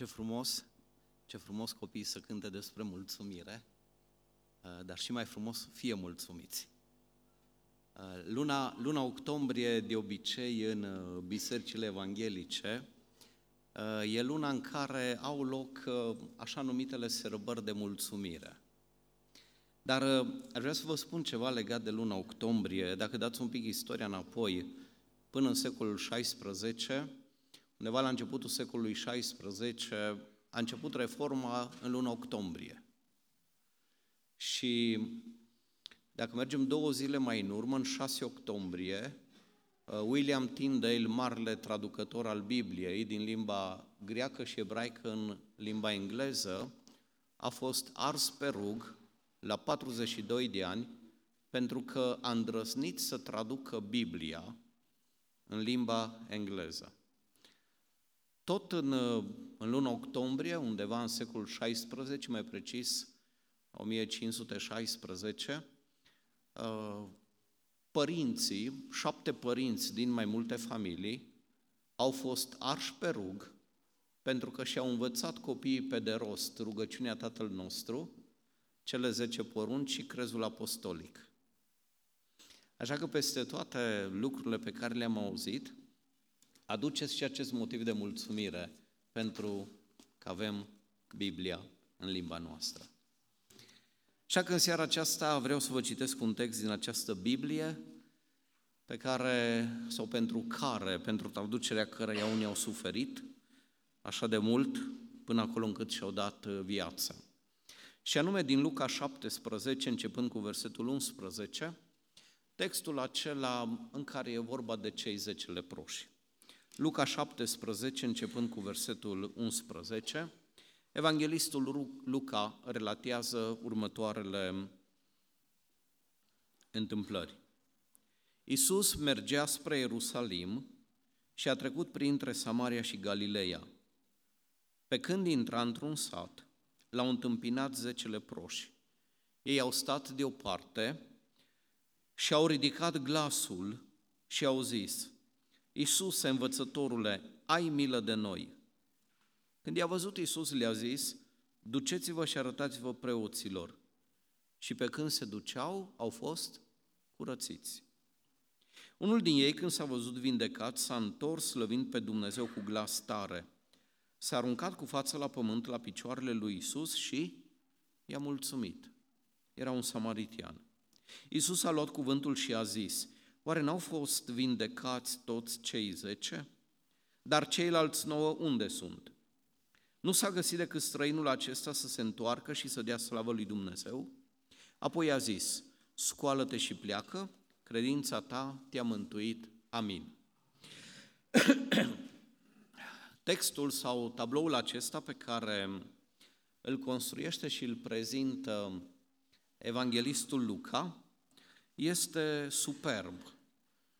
Ce frumos, ce frumos copiii să cânte despre mulțumire, uh, dar și mai frumos fie mulțumiți. Uh, luna, luna octombrie, de obicei, în uh, bisericile evanghelice, e luna în care au loc așa numitele sărbări de mulțumire. Dar aș vrea să vă spun ceva legat de luna octombrie. Dacă dați un pic istoria înapoi, până în secolul XVI, undeva la începutul secolului XVI, a început reforma în luna octombrie. Și dacă mergem două zile mai în urmă, în 6 octombrie, uh, William Tyndale, marele traducător al Bibliei din limba greacă și ebraică în limba engleză, a fost ars pe rug la 42 de ani pentru că a îndrăznit să traducă Biblia în limba engleză. Tot în, în luna octombrie, undeva în secolul XVI, mai precis 1516, uh, părinții, șapte părinți din mai multe familii, au fost arși pe rug pentru că și-au învățat copiii pe de rost rugăciunea Tatăl nostru, cele zece porunci și crezul apostolic. Așa că peste toate lucrurile pe care le-am auzit, aduceți și acest motiv de mulțumire pentru că avem Biblia în limba noastră. Așa că în seara aceasta vreau să vă citesc un text din această Biblie pe care, sau pentru care, pentru traducerea căreia unii au suferit așa de mult până acolo încât și-au dat viața. Și anume din Luca 17, începând cu versetul 11, textul acela în care e vorba de cei zece leproși. Luca 17, începând cu versetul 11, evanghelistul Luca relatează următoarele întâmplări. Iisus mergea spre Ierusalim și a trecut printre Samaria și Galileea. Pe când intra într-un sat, l-au întâmpinat zece leproși. Ei au stat deoparte și au ridicat glasul și au zis, Iisuse, învățătorule, ai milă de noi. Când i-a văzut Iisus, le-a zis, duceți-vă și arătați-vă preoților. Și pe când se duceau, au fost curățiți. Unul din ei, când s-a văzut vindecat, s-a întors slăvind pe Dumnezeu cu glas tare. S-a aruncat cu fața la pământ la picioarele lui Isus și i-a mulțumit. Era un samaritian. Isus a luat cuvântul și a zis, Oare n-au fost vindecați toți cei zece? Dar ceilalți nouă unde sunt? Nu s-a găsit decât străinul acesta să se întoarcă și să dea slavă lui Dumnezeu? Apoi a zis, scoală-te și pleacă, credința ta te-a mântuit. Amin. Textul sau tabloul acesta pe care îl construiește și îl prezintă evanghelistul Luca este superb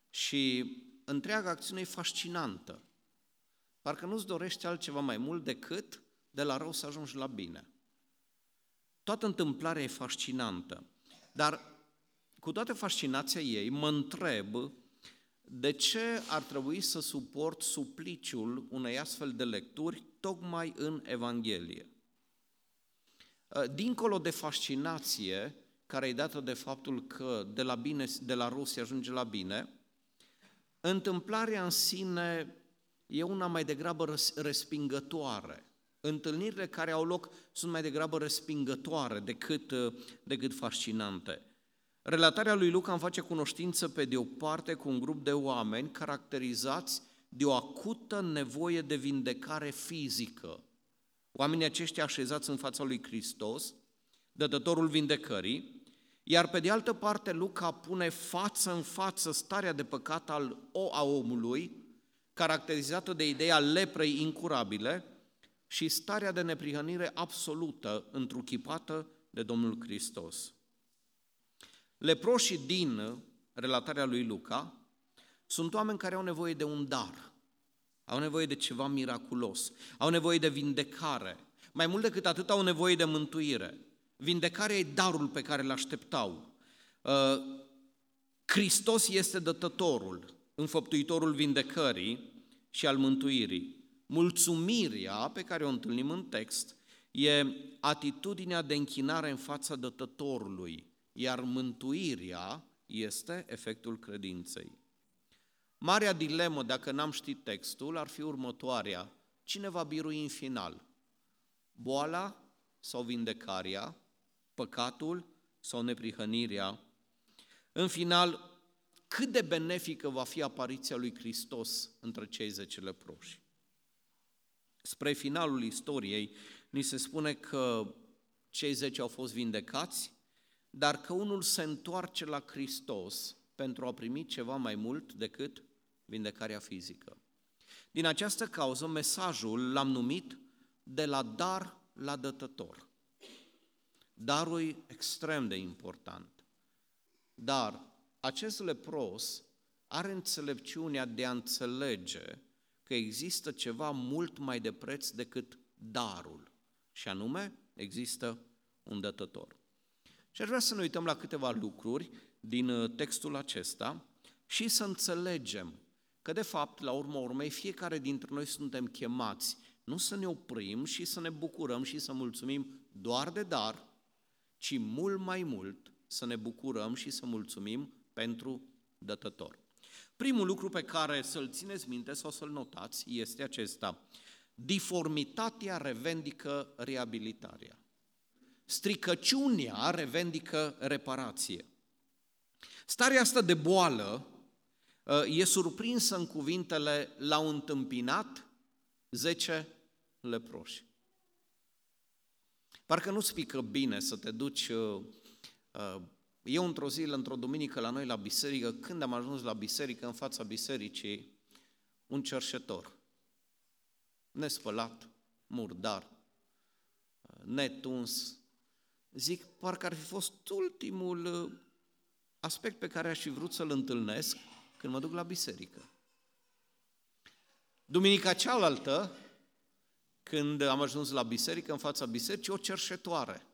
și întreaga acțiune e fascinantă. Parcă nu-ți dorești altceva mai mult decât de la rău să ajungi la bine. Toată întâmplarea e fascinantă, dar cu toată fascinația ei mă întreb de ce ar trebui să suport supliciul unei astfel de lecturi tocmai în Evanghelie. Dincolo de fascinație, care e dată de faptul că de la, bine, de la rău se ajunge la bine, întâmplarea în sine e una mai degrabă respingătoare. Întâlnirile care au loc sunt mai degrabă respingătoare decât, decât fascinante. Relatarea lui Luca îmi face cunoștință pe de o parte cu un grup de oameni caracterizați de o acută nevoie de vindecare fizică. Oamenii aceștia așezați în fața lui Hristos, dătătorul vindecării, iar pe de altă parte, Luca pune față în față starea de păcat al o a omului, caracterizată de ideea leprei incurabile și starea de neprihănire absolută întruchipată de Domnul Hristos. Leproșii din relatarea lui Luca sunt oameni care au nevoie de un dar, au nevoie de ceva miraculos, au nevoie de vindecare, mai mult decât atât au nevoie de mântuire. Vindecarea e darul pe care îl așteptau. Uh, Hristos este dătătorul, înfăptuitorul vindecării și al mântuirii. Mulțumirea pe care o întâlnim în text e atitudinea de închinare în fața dătătorului, iar mântuirea este efectul credinței. Marea dilemă, dacă n-am ști textul, ar fi următoarea. Cine va birui în final? Boala sau vindecarea? Păcatul sau neprihănirea? În final, cât de benefică va fi apariția lui Hristos între cei zece leproși? Spre finalul istoriei, ni se spune că cei zece au fost vindecați, dar că unul se întoarce la Hristos pentru a primi ceva mai mult decât vindecarea fizică. Din această cauză, mesajul l-am numit de la dar la dătător. Darul e extrem de important. Dar acest lepros are înțelepciunea de a înțelege că există ceva mult mai de preț decât darul, și anume există un dătător. Și aș vrea să ne uităm la câteva lucruri din uh, textul acesta și să înțelegem că, de fapt, la urma urmei, fiecare dintre noi suntem chemați nu să ne oprim și să ne bucurăm și să mulțumim doar de dar, ci mult mai mult să ne bucurăm și să mulțumim pentru dătător. Primul lucru pe care să-l țineți minte sau să-l notați este acesta. Diformitatea revendică reabilitarea. Stricăciunea revendică reparație. Starea asta de boală uh, e surprinsă în cuvintele l-au întâmpinat zece leproși. Parcă nu-ți pică bine să te duci uh, uh, eu într-o zi, într-o duminică la noi la biserică, când am ajuns la biserică, în fața bisericii, un cerșetor, nespălat, murdar, netuns. Zic, parcă ar fi fost ultimul uh, aspect pe care aș fi vrut să-l întâlnesc când mă duc la biserică. Duminica cealaltă, când am ajuns la biserică, în fața bisericii, o cerșetoare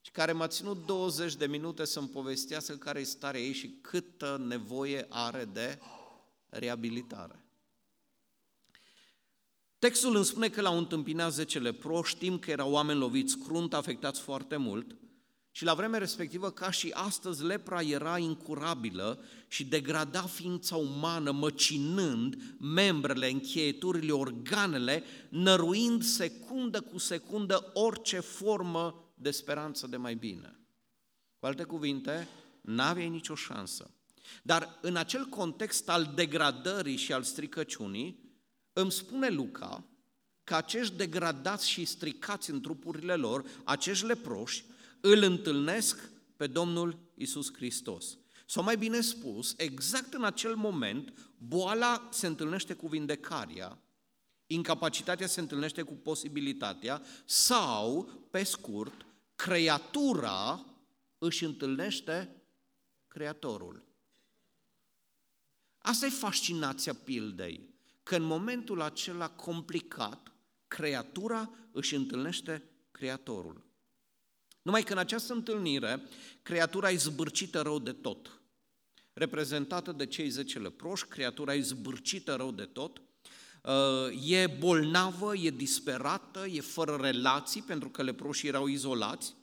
și care m-a ținut 20 de minute să-mi povestească care e starea ei și câtă nevoie are de reabilitare. Textul îmi spune că l-au întâmpinat zece leproși, știm că erau oameni loviți crunt, afectați foarte mult, și la vremea respectivă, ca și astăzi, lepra era incurabilă și degrada ființa umană, măcinând membrele, încheieturile, organele, năruind secundă cu secundă orice formă de speranță de mai bine. Cu alte cuvinte, n-aveai nicio șansă. Dar în acel context al degradării și al stricăciunii, îmi spune Luca că acești degradați și stricați în trupurile lor, acești leproși, îl întâlnesc pe Domnul Isus Hristos. Sau mai bine spus, exact în acel moment, boala se întâlnește cu vindecarea, incapacitatea se întâlnește cu posibilitatea sau, pe scurt, creatura își întâlnește Creatorul. Asta e fascinația pildei, că în momentul acela complicat, creatura își întâlnește Creatorul. Numai că în această întâlnire, creatura e zbârcită rău de tot. Reprezentată de cei zece leproși, creatura e zbârcită rău de tot, uh, e bolnavă, e disperată, e fără relații, pentru că leproșii erau izolați,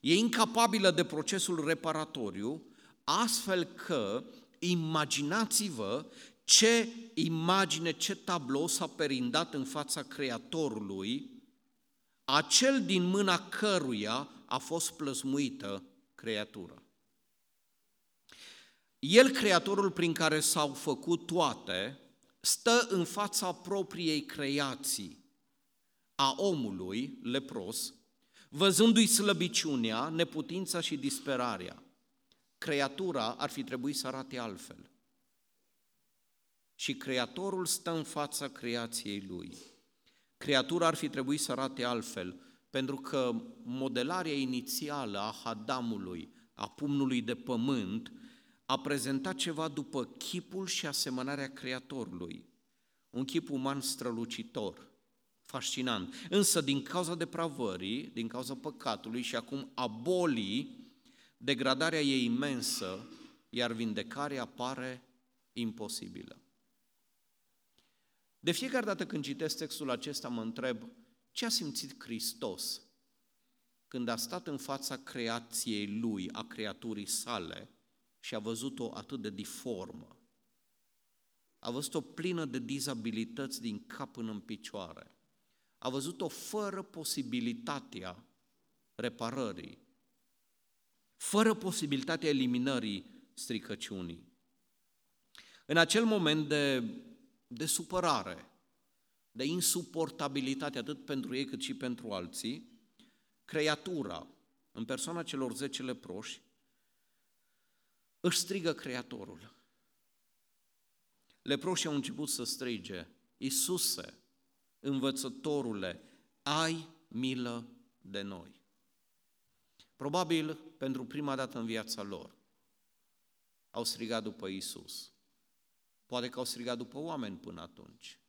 e incapabilă de procesul reparatoriu, astfel că imaginați-vă ce imagine, ce tablou s-a perindat în fața Creatorului, acel din mâna căruia a fost plăsmuită creatura. El, Creatorul prin care s-au făcut toate, stă în fața propriei creații a omului lepros, văzându-i slăbiciunea, neputința și disperarea. Creatura ar fi trebuit să arate altfel. Și Creatorul stă în fața creației lui. Creatura ar fi trebuit să arate altfel, pentru că modelarea inițială a Hadamului, a pumnului de pământ, a prezentat ceva după chipul și asemănarea Creatorului. Un chip uman strălucitor, fascinant. Însă, din cauza depravării, din cauza păcatului și acum a bolii, degradarea e imensă, iar vindecarea pare imposibilă. De fiecare dată când citesc textul acesta, mă întreb ce a simțit Hristos când a stat în fața creației Lui, a creaturii sale, și a văzut-o atât de diformă. A văzut-o plină de dizabilități din cap până în picioare. A văzut-o fără posibilitatea reparării, fără posibilitatea eliminării stricăciunii. În acel moment de, de supărare, de insuportabilitate atât pentru ei cât și pentru alții, creatura, în persoana celor zece leproși, își strigă Creatorul. Leproșii au început să strige, Iisuse, învățătorule, ai milă de noi. Probabil pentru prima dată în viața lor au strigat după Isus. Poate că au strigat după oameni până atunci.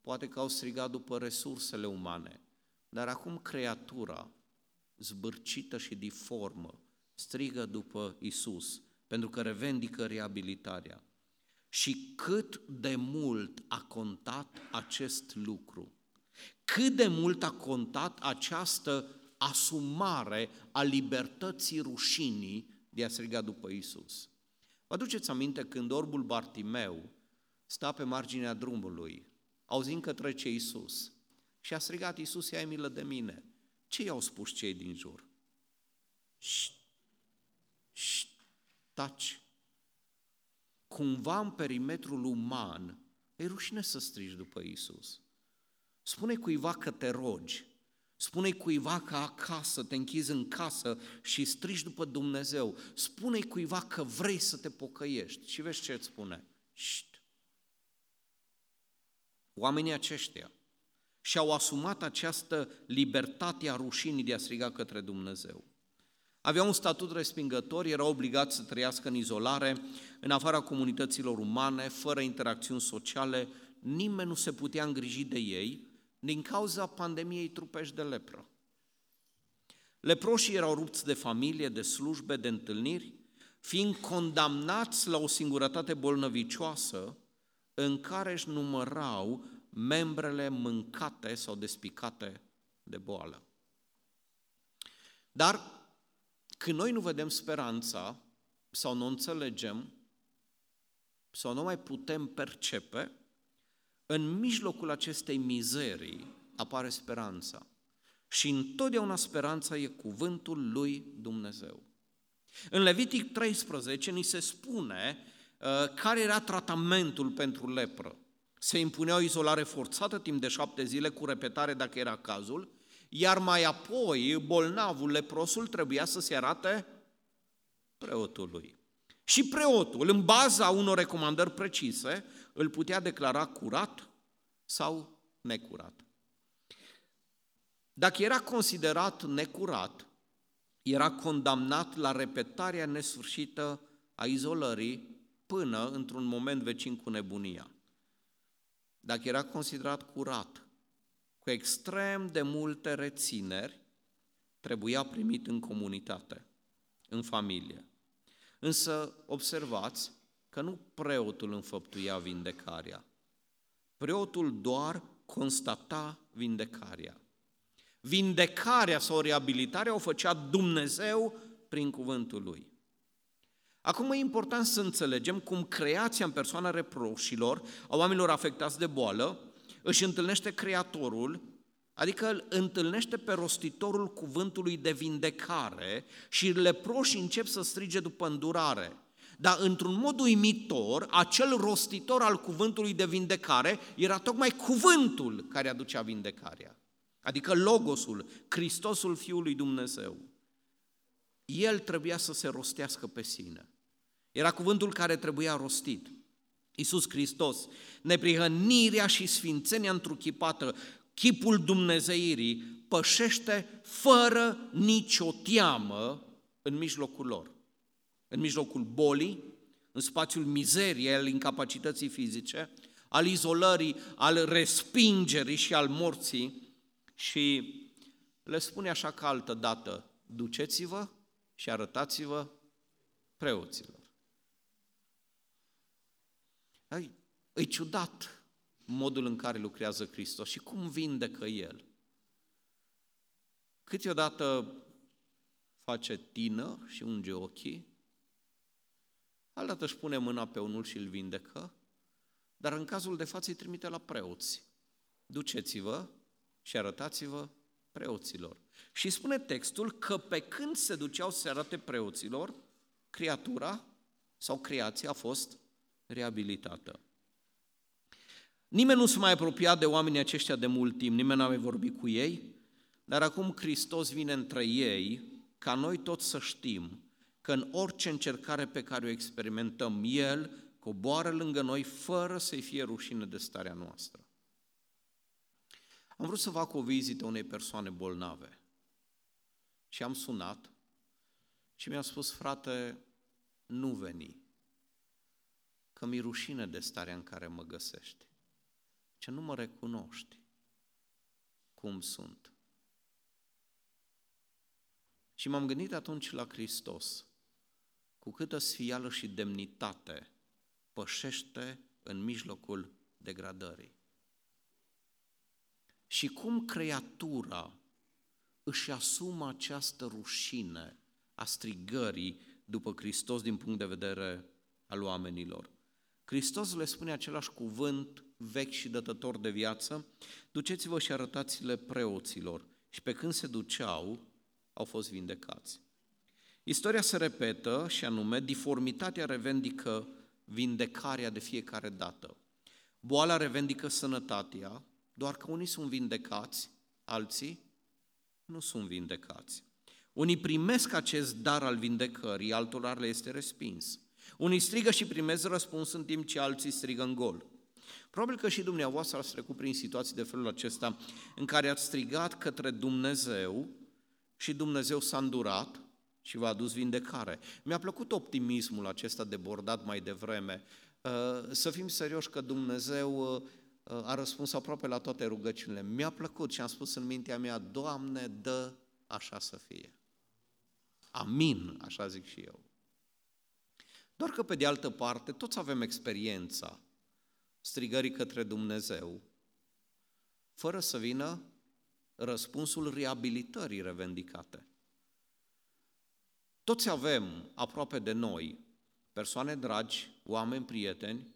Poate că au strigat după resursele umane. Dar acum creatura, zbârcită și diformă, strigă după Isus, pentru că revendică reabilitarea. Și cât de mult a contat acest lucru? Cât de mult a contat această asumare a libertății rușinii de a striga după Isus? Vă aduceți aminte când orbul Bartimeu sta pe marginea drumului, auzind că trece Isus și a strigat Isus, ai milă de mine. Ce i-au spus cei din jur? Șt, șt, taci. Cumva în perimetrul uman e rușine să strigi după Isus. Spune cuiva că te rogi, spune cuiva că acasă te închizi în casă și strigi după Dumnezeu, spune cuiva că vrei să te pocăiești și vezi ce îți spune. Șt. Oamenii aceștia și-au asumat această libertate a rușinii de a striga către Dumnezeu. Aveau un statut respingător, erau obligați să trăiască în izolare, în afara comunităților umane, fără interacțiuni sociale, nimeni nu se putea îngriji de ei din cauza pandemiei trupești de lepră. Leproșii erau rupți de familie, de slujbe, de întâlniri, fiind condamnați la o singurătate bolnăvicioasă în care își numărau membrele mâncate sau despicate de boală. Dar când noi nu vedem speranța sau nu înțelegem sau nu mai putem percepe, în mijlocul acestei mizerii apare speranța. Și întotdeauna speranța e cuvântul lui Dumnezeu. În Levitic 13 ni se spune uh, care era tratamentul pentru lepră. Se impunea o izolare forțată timp de șapte zile cu repetare dacă era cazul, iar mai apoi bolnavul, leprosul, trebuia să se arate preotului. Și preotul, în baza unor recomandări precise, îl putea declara curat sau necurat. Dacă era considerat necurat, era condamnat la repetarea nesfârșită a izolării până într-un moment vecin cu nebunia. Dacă era considerat curat, cu extrem de multe rețineri, trebuia primit în comunitate, în familie. Însă observați că nu preotul înfăptuia vindecarea. Preotul doar constata vindecarea. Vindecarea sau reabilitarea o făcea Dumnezeu prin cuvântul lui. Acum e important să înțelegem cum creația în persoana reproșilor, a oamenilor afectați de boală, își întâlnește Creatorul, adică îl întâlnește pe rostitorul cuvântului de vindecare și leproșii încep să strige după îndurare. Dar într-un mod uimitor, acel rostitor al cuvântului de vindecare era tocmai cuvântul care aducea vindecarea. Adică Logosul, Hristosul Fiului Dumnezeu. El trebuia să se rostească pe sine. Era cuvântul care trebuia rostit. Iisus Hristos, neprihănirea și sfințenia întruchipată, chipul Dumnezeirii, pășește fără nicio teamă în mijlocul lor. În mijlocul bolii, în spațiul mizeriei, al incapacității fizice, al izolării, al respingerii și al morții și le spune așa ca altă dată, duceți-vă și arătați-vă preoților. E ciudat modul în care lucrează Hristos și cum vindecă El. Câteodată face tină și unge ochii, altădată își pune mâna pe unul și îl vindecă, dar în cazul de față îi trimite la preoți. Duceți-vă și arătați-vă preoților. Și spune textul că pe când se duceau să arate preoților, creatura sau creația a fost reabilitată. Nimeni nu se mai apropia de oamenii aceștia de mult timp, nimeni n-a mai vorbit cu ei, dar acum Hristos vine între ei ca noi toți să știm că în orice încercare pe care o experimentăm, El coboară lângă noi fără să-i fie rușine de starea noastră. Am vrut să fac o vizită unei persoane bolnave și am sunat și mi-a spus, frate, nu veni, că mi rușine de starea în care mă găsești, ce nu mă recunoști cum sunt. Și m-am gândit atunci la Hristos, cu câtă sfială și demnitate pășește în mijlocul degradării. Și cum creatura își asumă această rușine a strigării după Hristos din punct de vedere al oamenilor. Hristos le spune același cuvânt vechi și dătător de viață, duceți-vă și arătați-le preoților. Și pe când se duceau, au fost vindecați. Istoria se repetă și anume, diformitatea revendică vindecarea de fiecare dată. Boala revendică sănătatea, doar că unii sunt vindecați, alții nu sunt vindecați. Unii primesc acest dar al vindecării, altora le este respins. Unii strigă și primesc răspuns în timp ce alții strigă în gol. Probabil că și dumneavoastră ați trecut prin situații de felul acesta în care ați strigat către Dumnezeu și Dumnezeu s-a îndurat și v-a adus vindecare. Mi-a plăcut optimismul acesta debordat mai devreme. Uh, să fim serioși că Dumnezeu uh, a răspuns aproape la toate rugăciunile. Mi-a plăcut și am spus în mintea mea, Doamne, dă așa să fie. Amin, așa zic și eu. Doar că pe de altă parte, toți avem experiența strigării către Dumnezeu, fără să vină răspunsul reabilitării revendicate. Toți avem aproape de noi persoane dragi, oameni prieteni,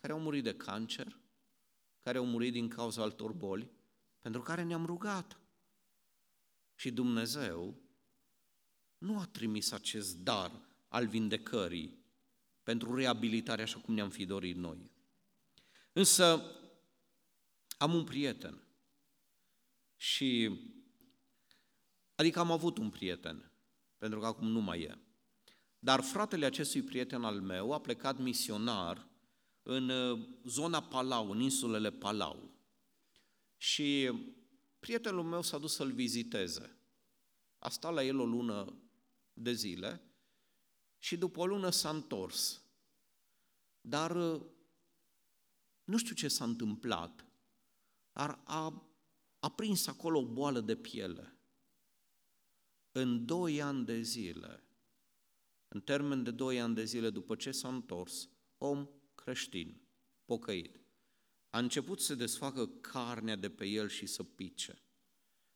care au murit de cancer, care au murit din cauza altor boli, pentru care ne-am rugat. Și Dumnezeu nu a trimis acest dar al vindecării pentru reabilitare așa cum ne-am fi dorit noi. Însă am un prieten și adică am avut un prieten, pentru că acum nu mai e. Dar fratele acestui prieten al meu a plecat misionar în uh, zona Palau, în insulele Palau. Și prietenul meu s-a dus să-l viziteze. A stat la el o lună de zile și după o lună s-a întors. Dar uh, nu știu ce s-a întâmplat, dar a, a prins acolo o boală de piele. În doi ani de zile, în termen de doi ani de zile după ce s-a întors, om creștin, pocăit, a început să desfacă carnea de pe el și să pice.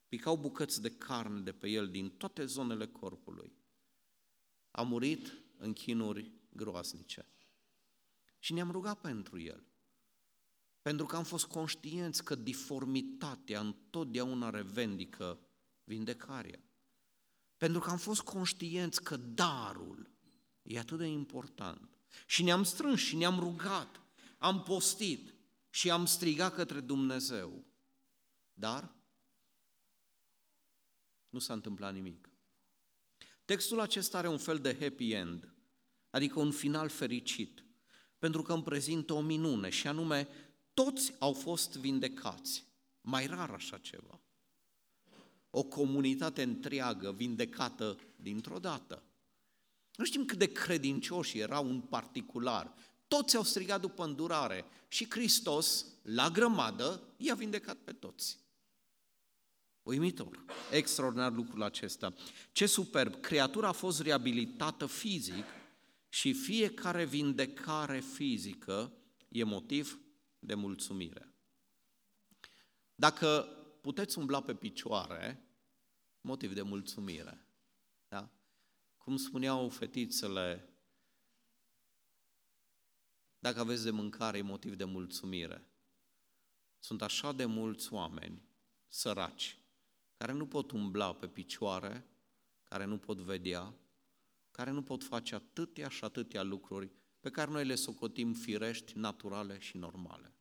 Picau bucăți de carne de pe el din toate zonele corpului. A murit în chinuri groaznice. Și ne-am rugat pentru el. Pentru că am fost conștienți că diformitatea întotdeauna revendică vindecarea. Pentru că am fost conștienți că darul e atât de important. Și ne-am strâns și ne-am rugat, am postit și am strigat către Dumnezeu. Dar nu s-a întâmplat nimic. Textul acesta are un fel de happy end, adică un final fericit, pentru că îmi prezintă o minune și anume toți au fost vindecați. Mai rar așa ceva. O comunitate întreagă vindecată dintr-o dată. Nu știm cât de credincioși era un particular. Toți au strigat după îndurare și Hristos, la grămadă, i-a vindecat pe toți. Uimitor, extraordinar lucrul acesta. Ce superb! Creatura a fost reabilitată fizic și fiecare vindecare fizică e motiv de mulțumire. Dacă puteți umbla pe picioare, motiv de mulțumire. Da? Cum spuneau fetițele, dacă aveți de mâncare, e motiv de mulțumire. Sunt așa de mulți oameni săraci care nu pot umbla pe picioare, care nu pot vedea, care nu pot face atâtea și atâtea lucruri pe care noi le socotim firești, naturale și normale.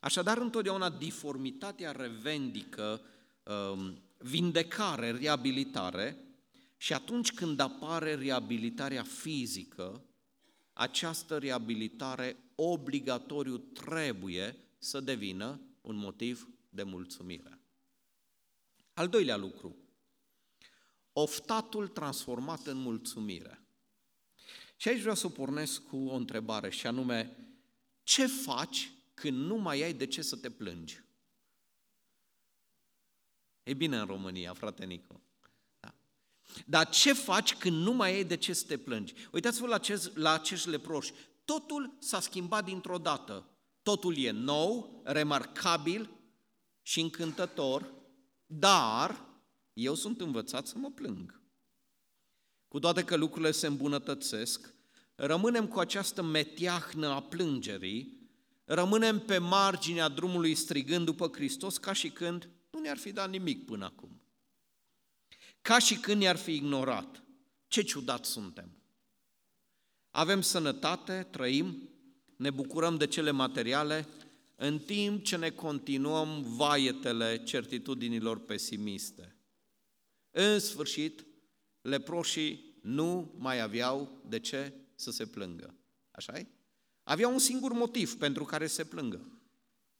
Așadar, întotdeauna diformitatea revendică um, vindecare, reabilitare și atunci când apare reabilitarea fizică, această reabilitare obligatoriu trebuie să devină un motiv de mulțumire. Al doilea lucru, oftatul transformat în mulțumire. Și aici vreau să pornesc cu o întrebare și anume, ce faci când nu mai ai de ce să te plângi? E bine în România, frate Nico. Da. Dar ce faci când nu mai ai de ce să te plângi? Uitați-vă la, acest, la acești leproși. Totul s-a schimbat dintr-o dată. Totul e nou, remarcabil și încântător, dar eu sunt învățat să mă plâng. Cu toate că lucrurile se îmbunătățesc, rămânem cu această metiahnă a plângerii, rămânem pe marginea drumului strigând după Hristos ca și când nu ne-ar fi dat nimic până acum. Ca și când ne-ar fi ignorat. Ce ciudat suntem! Avem sănătate, trăim, ne bucurăm de cele materiale, în timp ce ne continuăm vaietele certitudinilor pesimiste. În sfârșit, leproșii nu mai aveau de ce să se plângă. așa e? Aveau un singur motiv pentru care se plângă.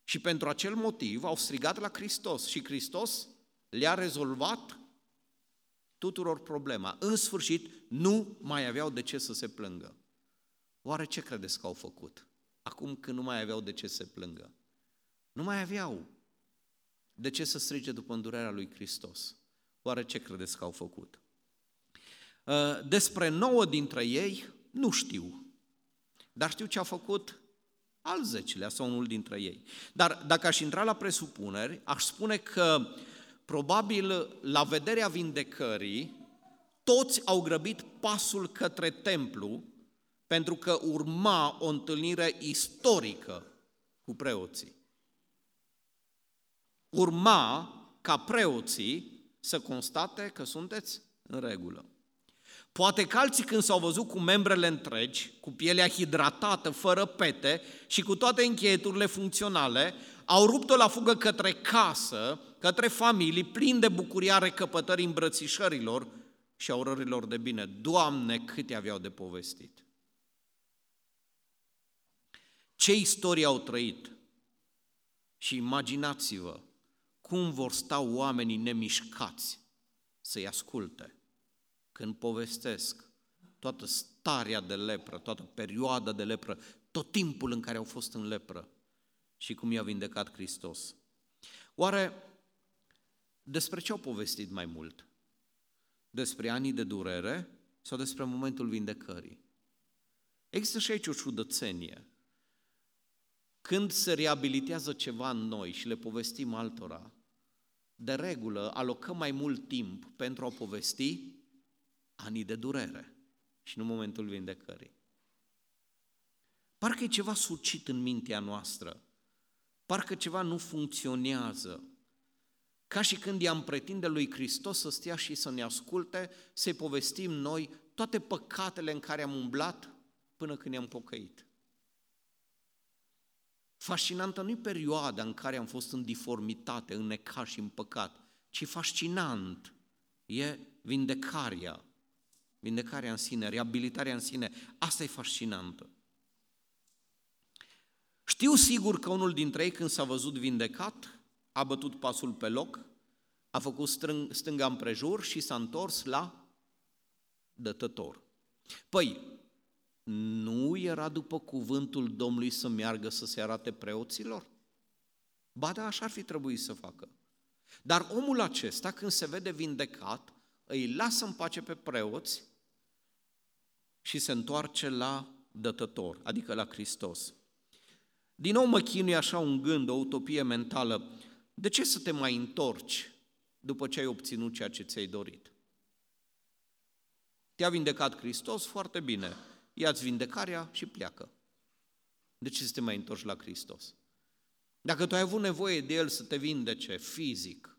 Și pentru acel motiv au strigat la Hristos și Hristos le-a rezolvat tuturor problema. În sfârșit, nu mai aveau de ce să se plângă. Oare ce credeți că au făcut? Acum când nu mai aveau de ce să se plângă. Nu mai aveau de ce să strige după îndurerea lui Hristos. Oare ce credeți că au făcut? Uh, despre nouă dintre ei nu știu, dar știu ce a făcut al zecelea sau unul dintre ei. Dar dacă aș intra la presupuneri, aș spune că probabil la vederea vindecării, toți au grăbit pasul către templu pentru că urma o întâlnire istorică cu preoții. Urma ca preoții să constate că sunteți în regulă. Poate că alții când s-au văzut cu membrele întregi, cu pielea hidratată, fără pete și cu toate încheieturile funcționale, au rupt-o la fugă către casă, către familii, plini de bucuria recăpătării îmbrățișărilor și a urărilor de bine. Doamne, câte aveau de povestit! Ce istorie au trăit? Și imaginați-vă cum vor sta oamenii nemișcați să-i asculte când povestesc toată starea de lepră, toată perioada de lepră, tot timpul în care au fost în lepră și cum i-a vindecat Hristos. Oare despre ce au povestit mai mult? Despre anii de durere sau despre momentul vindecării? Există și aici o ciudățenie. Când se reabilitează ceva în noi și le povestim altora, de regulă alocăm mai mult timp pentru a povesti anii de durere și nu momentul vindecării. Parcă e ceva sucit în mintea noastră, parcă ceva nu funcționează, ca și când i-am pretinde lui Hristos să stea și să ne asculte, să-i povestim noi toate păcatele în care am umblat până când ne-am pocăit. Fascinantă nu e perioada în care am fost în diformitate, în necas și în păcat, ci fascinant e vindecarea Vindecarea în sine, reabilitarea în sine, asta e fascinantă. Știu sigur că unul dintre ei, când s-a văzut vindecat, a bătut pasul pe loc, a făcut strâng, stânga împrejur și s-a întors la dătător. Păi, nu era după cuvântul Domnului să meargă să se arate preoților? Ba da, așa ar fi trebuit să facă. Dar omul acesta, când se vede vindecat, îi lasă în pace pe preoți și se întoarce la dătător, adică la Hristos. Din nou mă chinuie așa un gând, o utopie mentală. de ce să te mai întorci după ce ai obținut ceea ce ți-ai dorit? Te-a vindecat Hristos, foarte bine. Ia-ți vindecarea și pleacă. De ce să te mai întorci la Hristos? Dacă tu ai avut nevoie de El să te vindece fizic,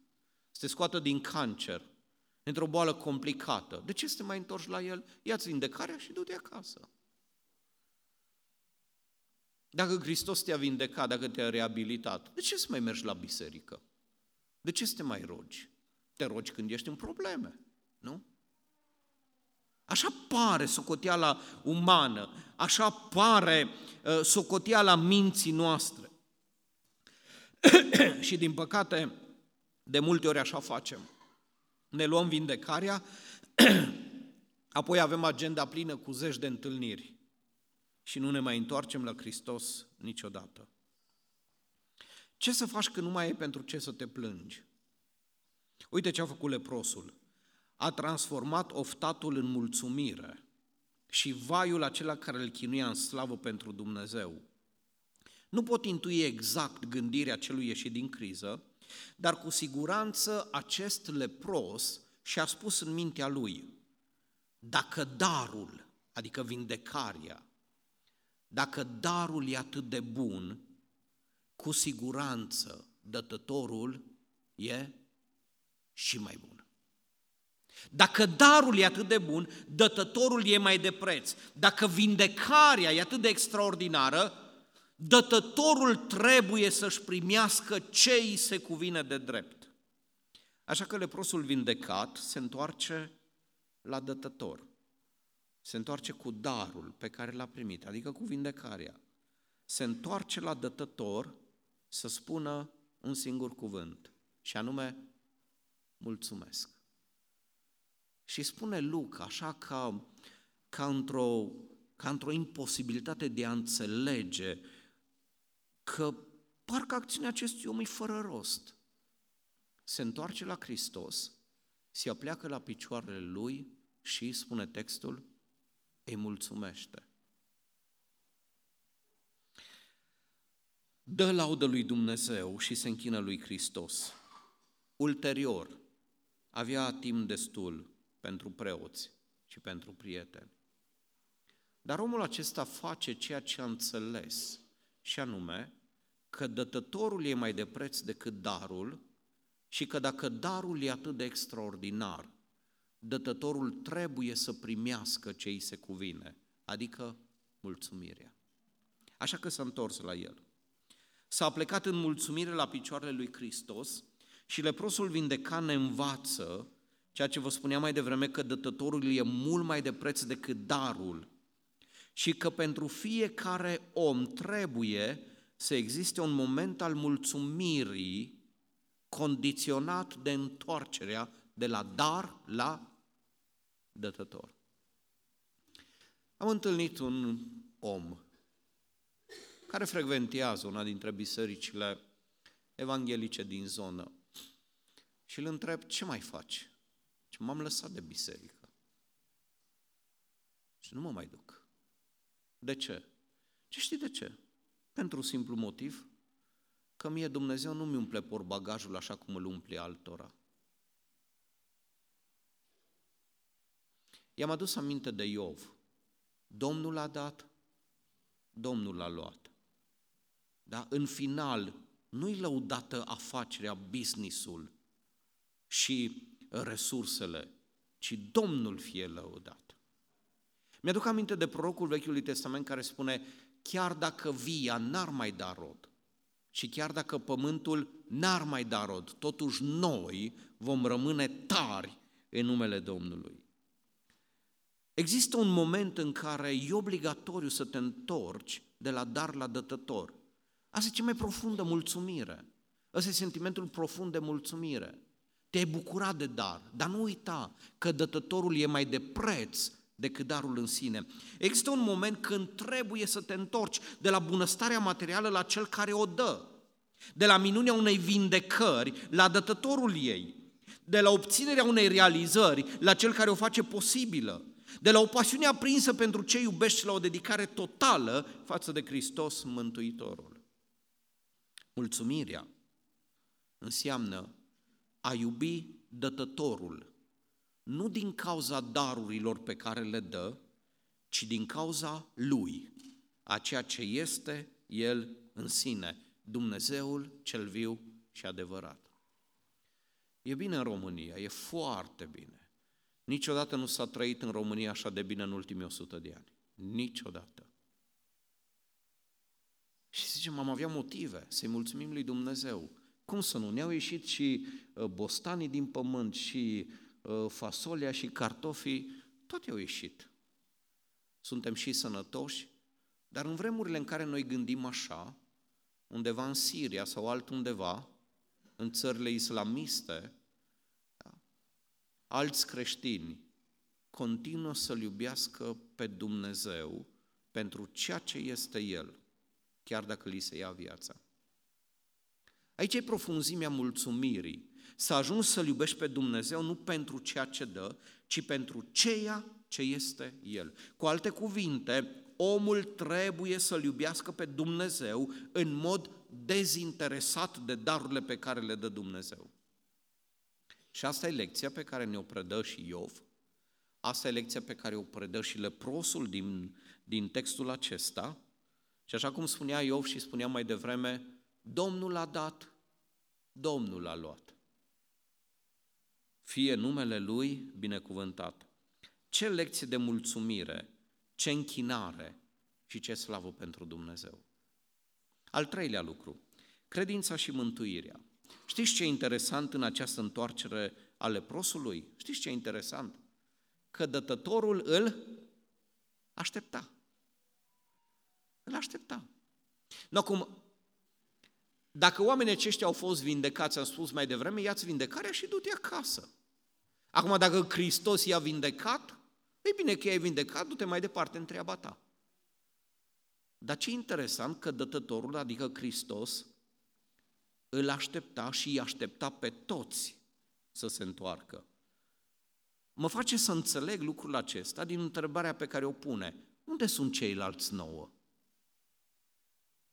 să te scoată din cancer, într-o boală complicată, de ce să te mai întorci la El? Ia-ți vindecarea și du-te acasă. Dacă Hristos te-a vindecat, dacă te-a reabilitat, de ce să mai mergi la biserică? De ce să te mai rogi? Te rogi când ești în probleme, nu? Așa pare socoteala umană, așa pare uh, socoteala minții noastre. și din păcate, de multe ori așa facem. Ne luăm vindecarea, apoi avem agenda plină cu zeci de întâlniri și nu ne mai întoarcem la Hristos niciodată. Ce să faci când nu mai e pentru ce să te plângi? Uite ce a făcut leprosul. A transformat oftatul în mulțumire și vaiul acela care îl chinuia în slavă pentru Dumnezeu. Nu pot intui exact gândirea celui ieșit din criză, dar cu siguranță acest lepros și-a spus în mintea lui, dacă darul, adică vindecarea, dacă darul e atât de bun, cu siguranță dătătorul e și mai bun. Dacă darul e atât de bun, dătătorul e mai de preț. Dacă vindecarea e atât de extraordinară, dătătorul trebuie să-și primească ce îi se cuvine de drept. Așa că leprosul vindecat se întoarce la dătător se întoarce cu darul pe care l-a primit, adică cu vindecarea. Se întoarce la dătător să spună un singur cuvânt, și anume, mulțumesc. Și spune Luca, așa ca, ca, într-o, ca într-o imposibilitate de a înțelege că parcă acțiunea acestui om e fără rost. Se întoarce la Hristos, se apleacă la picioarele lui și, spune textul, îi mulțumește. Dă laudă lui Dumnezeu și se închină lui Hristos. Ulterior, avea timp destul pentru preoți și pentru prieteni. Dar omul acesta face ceea ce a înțeles, și anume că dătătorul e mai de preț decât darul și că dacă darul e atât de extraordinar, dătătorul trebuie să primească ce îi se cuvine, adică mulțumirea. Așa că s-a întors la el. S-a plecat în mulțumire la picioarele lui Hristos și leprosul vindecat ne învață ceea ce vă spuneam mai devreme, că dătătorul e mult mai de preț decât darul și că pentru fiecare om trebuie să existe un moment al mulțumirii condiționat de întoarcerea de la dar la dătător. Am întâlnit un om care frecventează una dintre bisericile evanghelice din zonă și îl întreb, ce mai faci? Și m-am lăsat de biserică. Și nu mă mai duc. De ce? Ce știi de ce? Pentru simplu motiv că mie Dumnezeu nu mi umple bagajul așa cum îl umple altora. I-am adus aminte de Iov. Domnul a dat, Domnul a luat. Dar în final, nu-i lăudată afacerea, businessul și resursele, ci Domnul fie lăudat. Mi-aduc aminte de prorocul Vechiului Testament care spune, chiar dacă via n-ar mai da rod și chiar dacă pământul n-ar mai da rod, totuși noi vom rămâne tari în numele Domnului. Există un moment în care e obligatoriu să te întorci de la dar la dătător. Asta e cea mai profundă mulțumire. Ăsta e sentimentul profund de mulțumire. Te-ai bucurat de dar, dar nu uita că dătătorul e mai de preț decât darul în sine. Există un moment când trebuie să te întorci de la bunăstarea materială la cel care o dă, de la minunea unei vindecări la dătătorul ei, de la obținerea unei realizări la cel care o face posibilă, de la o pasiune aprinsă pentru ce iubești la o dedicare totală față de Hristos Mântuitorul. Mulțumirea înseamnă a iubi dătătorul, nu din cauza darurilor pe care le dă, ci din cauza Lui, a ceea ce este El în sine, Dumnezeul cel viu și adevărat. E bine în România, e foarte bine. Niciodată nu s-a trăit în România așa de bine în ultimii 100 de ani. Niciodată. Și zicem, am avea motive să-i mulțumim lui Dumnezeu. Cum să nu? Ne-au ieșit și uh, bostanii din pământ, și uh, fasolia, și cartofii, toate au ieșit. Suntem și sănătoși, dar în vremurile în care noi gândim așa, undeva în Siria sau altundeva, în țările islamiste, da, alți creștini continuă să-L iubească pe Dumnezeu pentru ceea ce este El, chiar dacă li se ia viața. Aici e profunzimea mulțumirii. Să ajungi să-L iubești pe Dumnezeu nu pentru ceea ce dă, ci pentru ceea ce este El. Cu alte cuvinte, omul trebuie să-L iubească pe Dumnezeu în mod dezinteresat de darurile pe care le dă Dumnezeu. Și asta e lecția pe care ne-o predă și Iov, asta e lecția pe care o predă și leprosul din, din textul acesta, și așa cum spunea Iov și spunea mai devreme, Domnul a dat, Domnul a luat. Fie numele Lui binecuvântat. Ce lecție de mulțumire, ce închinare și ce slavă pentru Dumnezeu. Al treilea lucru, credința și mântuirea. Știți ce e interesant în această întoarcere a leprosului? Știți ce e interesant? Că dătătorul îl aștepta. Îl aștepta. Nu acum, dacă oamenii aceștia au fost vindecați, am spus mai devreme, ia-ți vindecarea și du-te acasă. Acum, dacă Hristos i-a vindecat, e bine că i-ai vindecat, du-te mai departe în treaba ta. Dar ce interesant că dătătorul, adică Hristos, îl aștepta și îi aștepta pe toți să se întoarcă. Mă face să înțeleg lucrul acesta din întrebarea pe care o pune. Unde sunt ceilalți nouă?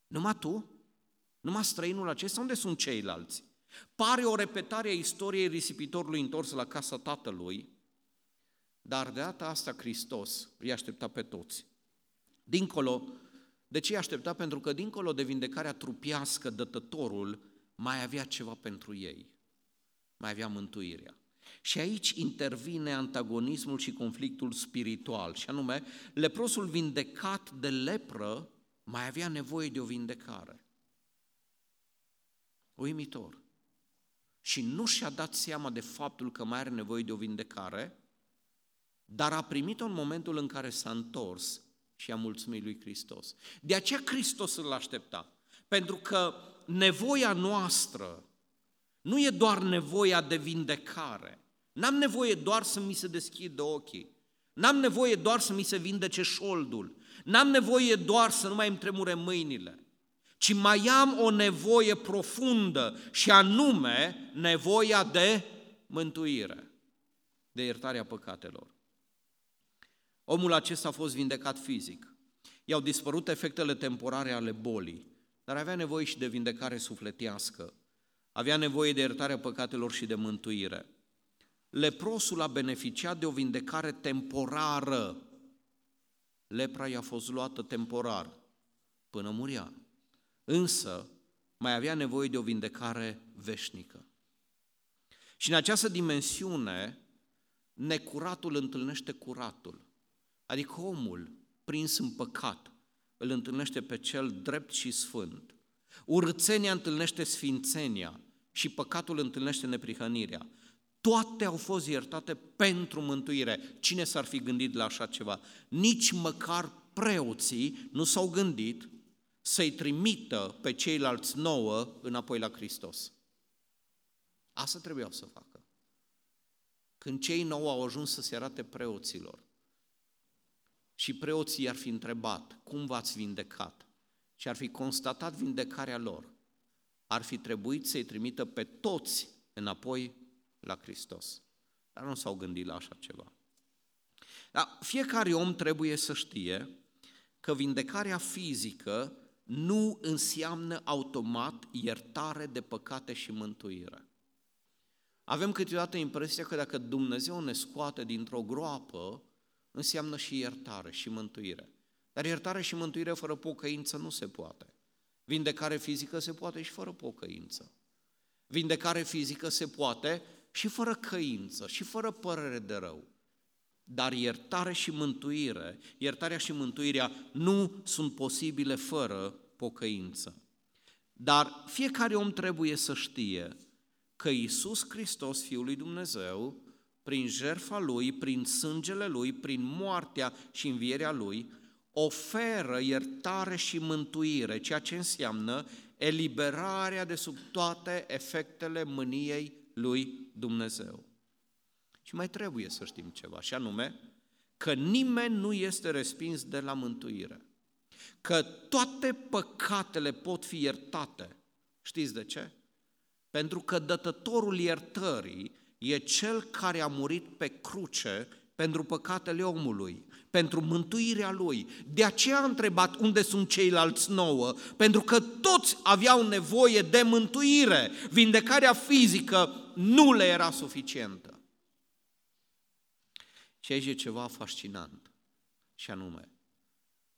Numai tu? Numai străinul acesta? Unde sunt ceilalți? Pare o repetare a istoriei risipitorului întors la casa tatălui, dar de data asta Hristos îi aștepta pe toți. Dincolo, de ce îi aștepta? Pentru că dincolo de vindecarea trupiască, dătătorul mai avea ceva pentru ei. Mai avea mântuirea. Și aici intervine antagonismul și conflictul spiritual, și anume, leprosul vindecat de lepră mai avea nevoie de o vindecare. Uimitor. Și nu și-a dat seama de faptul că mai are nevoie de o vindecare, dar a primit-o în momentul în care s-a întors și a mulțumit lui Hristos. De aceea Hristos îl aștepta. Pentru că nevoia noastră nu e doar nevoia de vindecare. N-am nevoie doar să mi se deschidă ochii. N-am nevoie doar să mi se vindece șoldul. N-am nevoie doar să nu mai îmi tremure mâinile ci mai am o nevoie profundă și anume nevoia de mântuire, de iertarea păcatelor. Omul acesta a fost vindecat fizic. I-au dispărut efectele temporare ale bolii, dar avea nevoie și de vindecare sufletească. Avea nevoie de iertarea păcatelor și de mântuire. Leprosul a beneficiat de o vindecare temporară. Lepra i-a fost luată temporar până muria însă mai avea nevoie de o vindecare veșnică. Și în această dimensiune, necuratul întâlnește curatul, adică omul prins în păcat îl întâlnește pe cel drept și sfânt. Urțenia întâlnește sfințenia și păcatul întâlnește neprihănirea. Toate au fost iertate pentru mântuire. Cine s-ar fi gândit la așa ceva? Nici măcar preoții nu s-au gândit să-i trimită pe ceilalți nouă înapoi la Hristos. Asta trebuiau să facă. Când cei nouă au ajuns să se arate preoților și preoții ar fi întrebat, cum v-ați vindecat? Și ar fi constatat vindecarea lor, ar fi trebuit să-i trimită pe toți înapoi la Hristos. Dar nu s-au gândit la așa ceva. Dar fiecare om trebuie să știe că vindecarea fizică nu înseamnă automat iertare de păcate și mântuire. Avem câteodată impresia că dacă Dumnezeu ne scoate dintr-o groapă, înseamnă și iertare și mântuire. Dar iertare și mântuire fără pocăință nu se poate. Vindecare fizică se poate și fără pocăință. Vindecare fizică se poate și fără căință, și fără părere de rău. Dar iertare și mântuire, iertarea și mântuirea nu sunt posibile fără pocăință. Dar fiecare om trebuie să știe că Isus Hristos, Fiul lui Dumnezeu, prin jertfa Lui, prin sângele Lui, prin moartea și învierea Lui, oferă iertare și mântuire, ceea ce înseamnă eliberarea de sub toate efectele mâniei lui Dumnezeu. Și mai trebuie să știm ceva, și anume că nimeni nu este respins de la mântuire. Că toate păcatele pot fi iertate. Știți de ce? Pentru că dătătorul iertării e cel care a murit pe cruce pentru păcatele omului, pentru mântuirea lui. De aceea a întrebat unde sunt ceilalți nouă, pentru că toți aveau nevoie de mântuire. Vindecarea fizică nu le era suficientă. Și aici e ceva fascinant, și anume,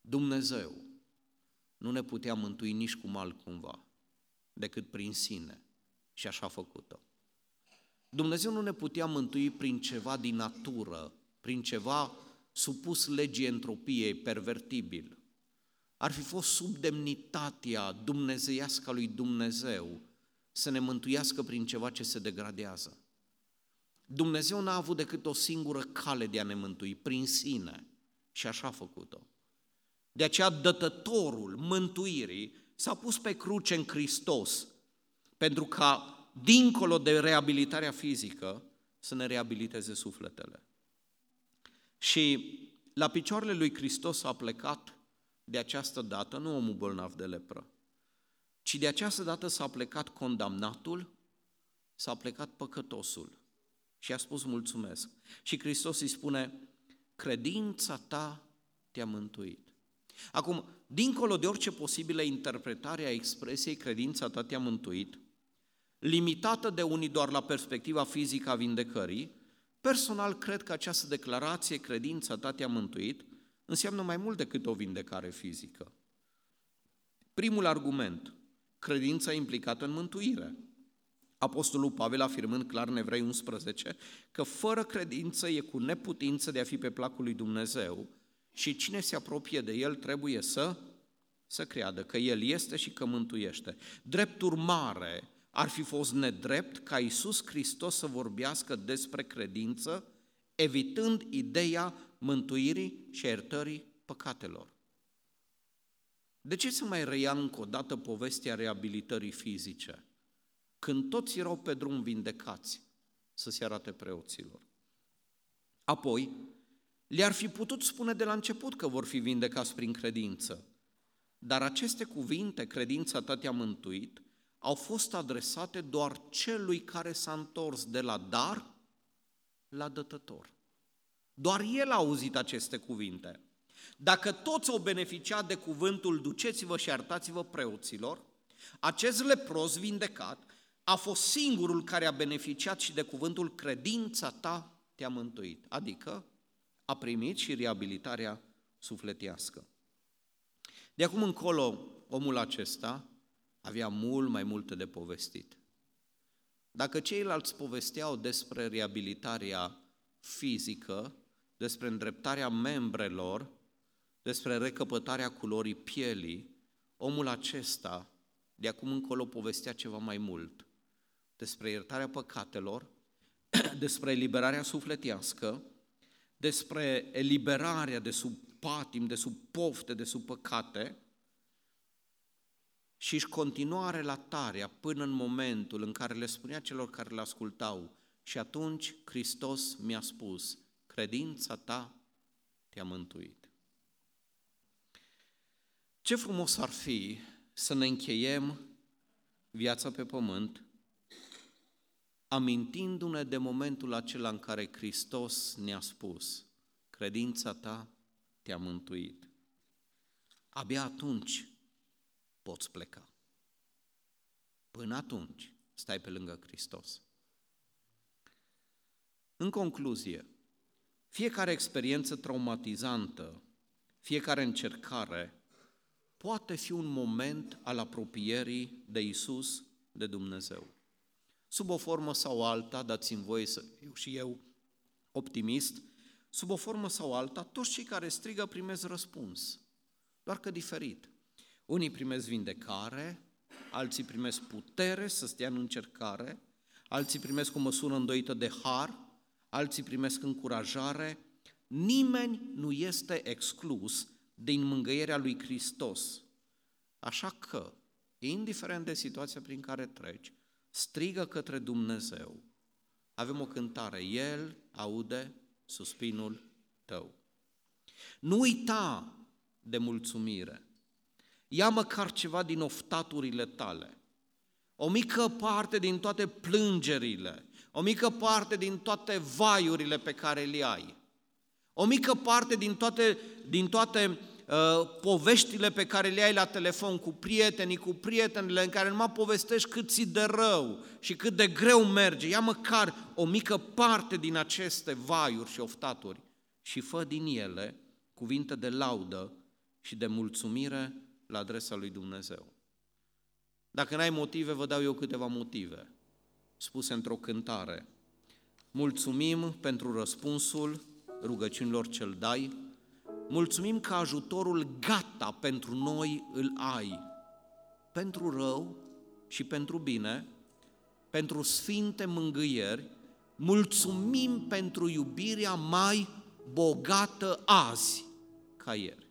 Dumnezeu nu ne putea mântui nici cum altcumva, decât prin sine. Și așa a făcut-o. Dumnezeu nu ne putea mântui prin ceva din natură, prin ceva supus legii entropiei, pervertibil. Ar fi fost sub demnitatea dumnezeiască a lui Dumnezeu să ne mântuiască prin ceva ce se degradează. Dumnezeu n-a avut decât o singură cale de a ne mântui, prin sine. Și așa a făcut-o. De aceea dătătorul mântuirii s-a pus pe cruce în Hristos, pentru ca, dincolo de reabilitarea fizică, să ne reabiliteze sufletele. Și la picioarele lui Hristos a plecat de această dată nu omul bolnav de lepră, ci de această dată s-a plecat condamnatul, s-a plecat păcătosul și a spus mulțumesc. Și Hristos îi spune, credința ta te-a mântuit. Acum, dincolo de orice posibilă interpretare a expresiei credința ta te-a mântuit, limitată de unii doar la perspectiva fizică a vindecării, Personal, cred că această declarație, credința ta te-a mântuit, înseamnă mai mult decât o vindecare fizică. Primul argument, credința implicată în mântuire. Apostolul Pavel afirmând clar în Evrei 11 că fără credință e cu neputință de a fi pe placul lui Dumnezeu și cine se apropie de El trebuie să, să creadă că El este și că mântuiește. Drept urmare, ar fi fost nedrept ca Iisus Hristos să vorbească despre credință, evitând ideea mântuirii și iertării păcatelor. De ce să mai reia încă o dată povestea reabilitării fizice, când toți erau pe drum vindecați să se arate preoților? Apoi, le-ar fi putut spune de la început că vor fi vindecați prin credință, dar aceste cuvinte, credința ta te-a mântuit, au fost adresate doar celui care s-a întors de la dar la dătător. Doar el a auzit aceste cuvinte. Dacă toți au beneficiat de cuvântul duceți-vă și artați-vă preoților, acest lepros vindecat a fost singurul care a beneficiat și de cuvântul credința ta te-a mântuit, adică a primit și reabilitarea sufletească. De acum încolo, omul acesta avea mult mai multe de povestit. Dacă ceilalți povesteau despre reabilitarea fizică, despre îndreptarea membrelor, despre recăpătarea culorii pielii, omul acesta de acum încolo povestea ceva mai mult despre iertarea păcatelor, despre eliberarea sufletească, despre eliberarea de sub patim, de sub pofte, de sub păcate și își continua relatarea până în momentul în care le spunea celor care le ascultau și atunci Hristos mi-a spus, credința ta te-a mântuit. Ce frumos ar fi să ne încheiem viața pe pământ amintindu-ne de momentul acela în care Hristos ne-a spus, credința ta te-a mântuit. Abia atunci poți pleca. Până atunci, stai pe lângă Hristos. În concluzie, fiecare experiență traumatizantă, fiecare încercare, poate fi un moment al apropierii de Isus, de Dumnezeu. Sub o formă sau alta, dați-mi voie să fiu și eu optimist, sub o formă sau alta, toți cei care strigă primesc răspuns, doar că diferit. Unii primesc vindecare, alții primesc putere să stea în încercare, alții primesc o măsură îndoită de har, alții primesc încurajare. Nimeni nu este exclus din mângâierea lui Hristos. Așa că, indiferent de situația prin care treci, strigă către Dumnezeu. Avem o cântare, El aude suspinul tău. Nu uita de mulțumire. Ia măcar ceva din oftaturile tale. O mică parte din toate plângerile, o mică parte din toate vaiurile pe care le ai. O mică parte din toate, din toate uh, poveștile pe care le ai la telefon cu prietenii, cu prietenile în care numai povestești cât ți de rău și cât de greu merge. Ia măcar o mică parte din aceste vaiuri și oftaturi și fă din ele cuvinte de laudă și de mulțumire la adresa lui Dumnezeu. Dacă n-ai motive, vă dau eu câteva motive, spuse într-o cântare. Mulțumim pentru răspunsul rugăciunilor ce dai, mulțumim că ajutorul gata pentru noi îl ai, pentru rău și pentru bine, pentru sfinte mângâieri, mulțumim pentru iubirea mai bogată azi ca ieri.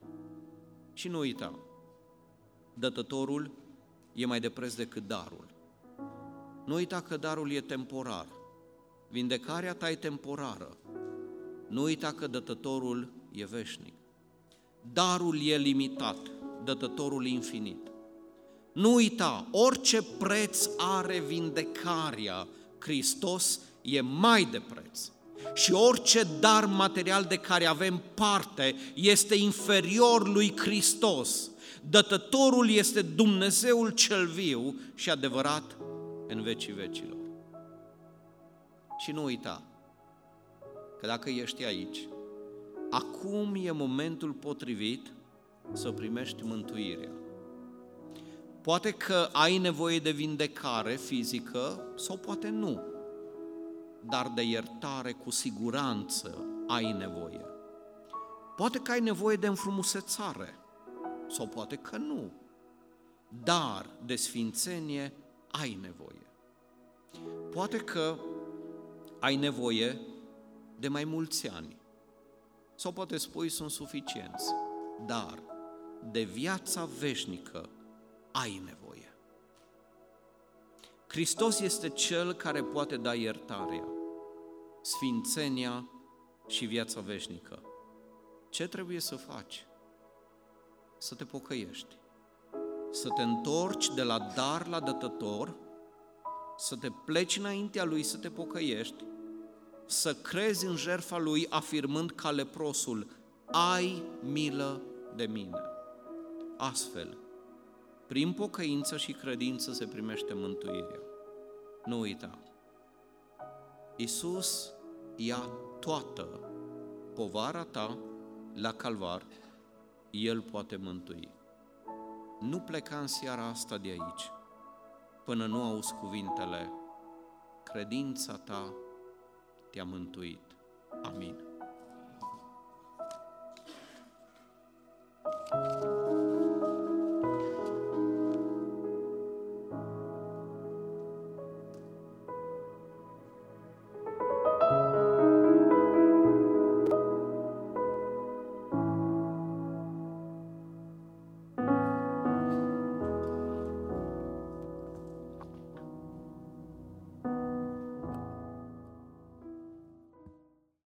Și nu uita, dătătorul e mai de preț decât darul. Nu uita că darul e temporar. Vindecarea ta e temporară. Nu uita că dătătorul e veșnic. Darul e limitat, dătătorul infinit. Nu uita, orice preț are vindecarea, Hristos e mai de preț. Și orice dar material de care avem parte este inferior lui Hristos. Dătătorul este Dumnezeul cel viu și adevărat în vecii vecilor. Și nu uita că dacă ești aici, acum e momentul potrivit să primești mântuirea. Poate că ai nevoie de vindecare fizică sau poate nu, dar de iertare cu siguranță ai nevoie. Poate că ai nevoie de înfrumusețare sau poate că nu, dar de sfințenie ai nevoie. Poate că ai nevoie de mai mulți ani sau poate spui sunt suficienți, dar de viața veșnică ai nevoie. Hristos este Cel care poate da iertarea, sfințenia și viața veșnică. Ce trebuie să faci? Să te pocăiești, să te întorci de la dar la dătător, să te pleci înaintea Lui să te pocăiești, să crezi în jertfa Lui afirmând ca leprosul, ai milă de mine. Astfel, prin pocăință și credință se primește mântuirea. Nu uita, Iisus ia toată povara ta la calvar, El poate mântui. Nu pleca în seara asta de aici, până nu auzi cuvintele, credința ta te-a mântuit. Amin.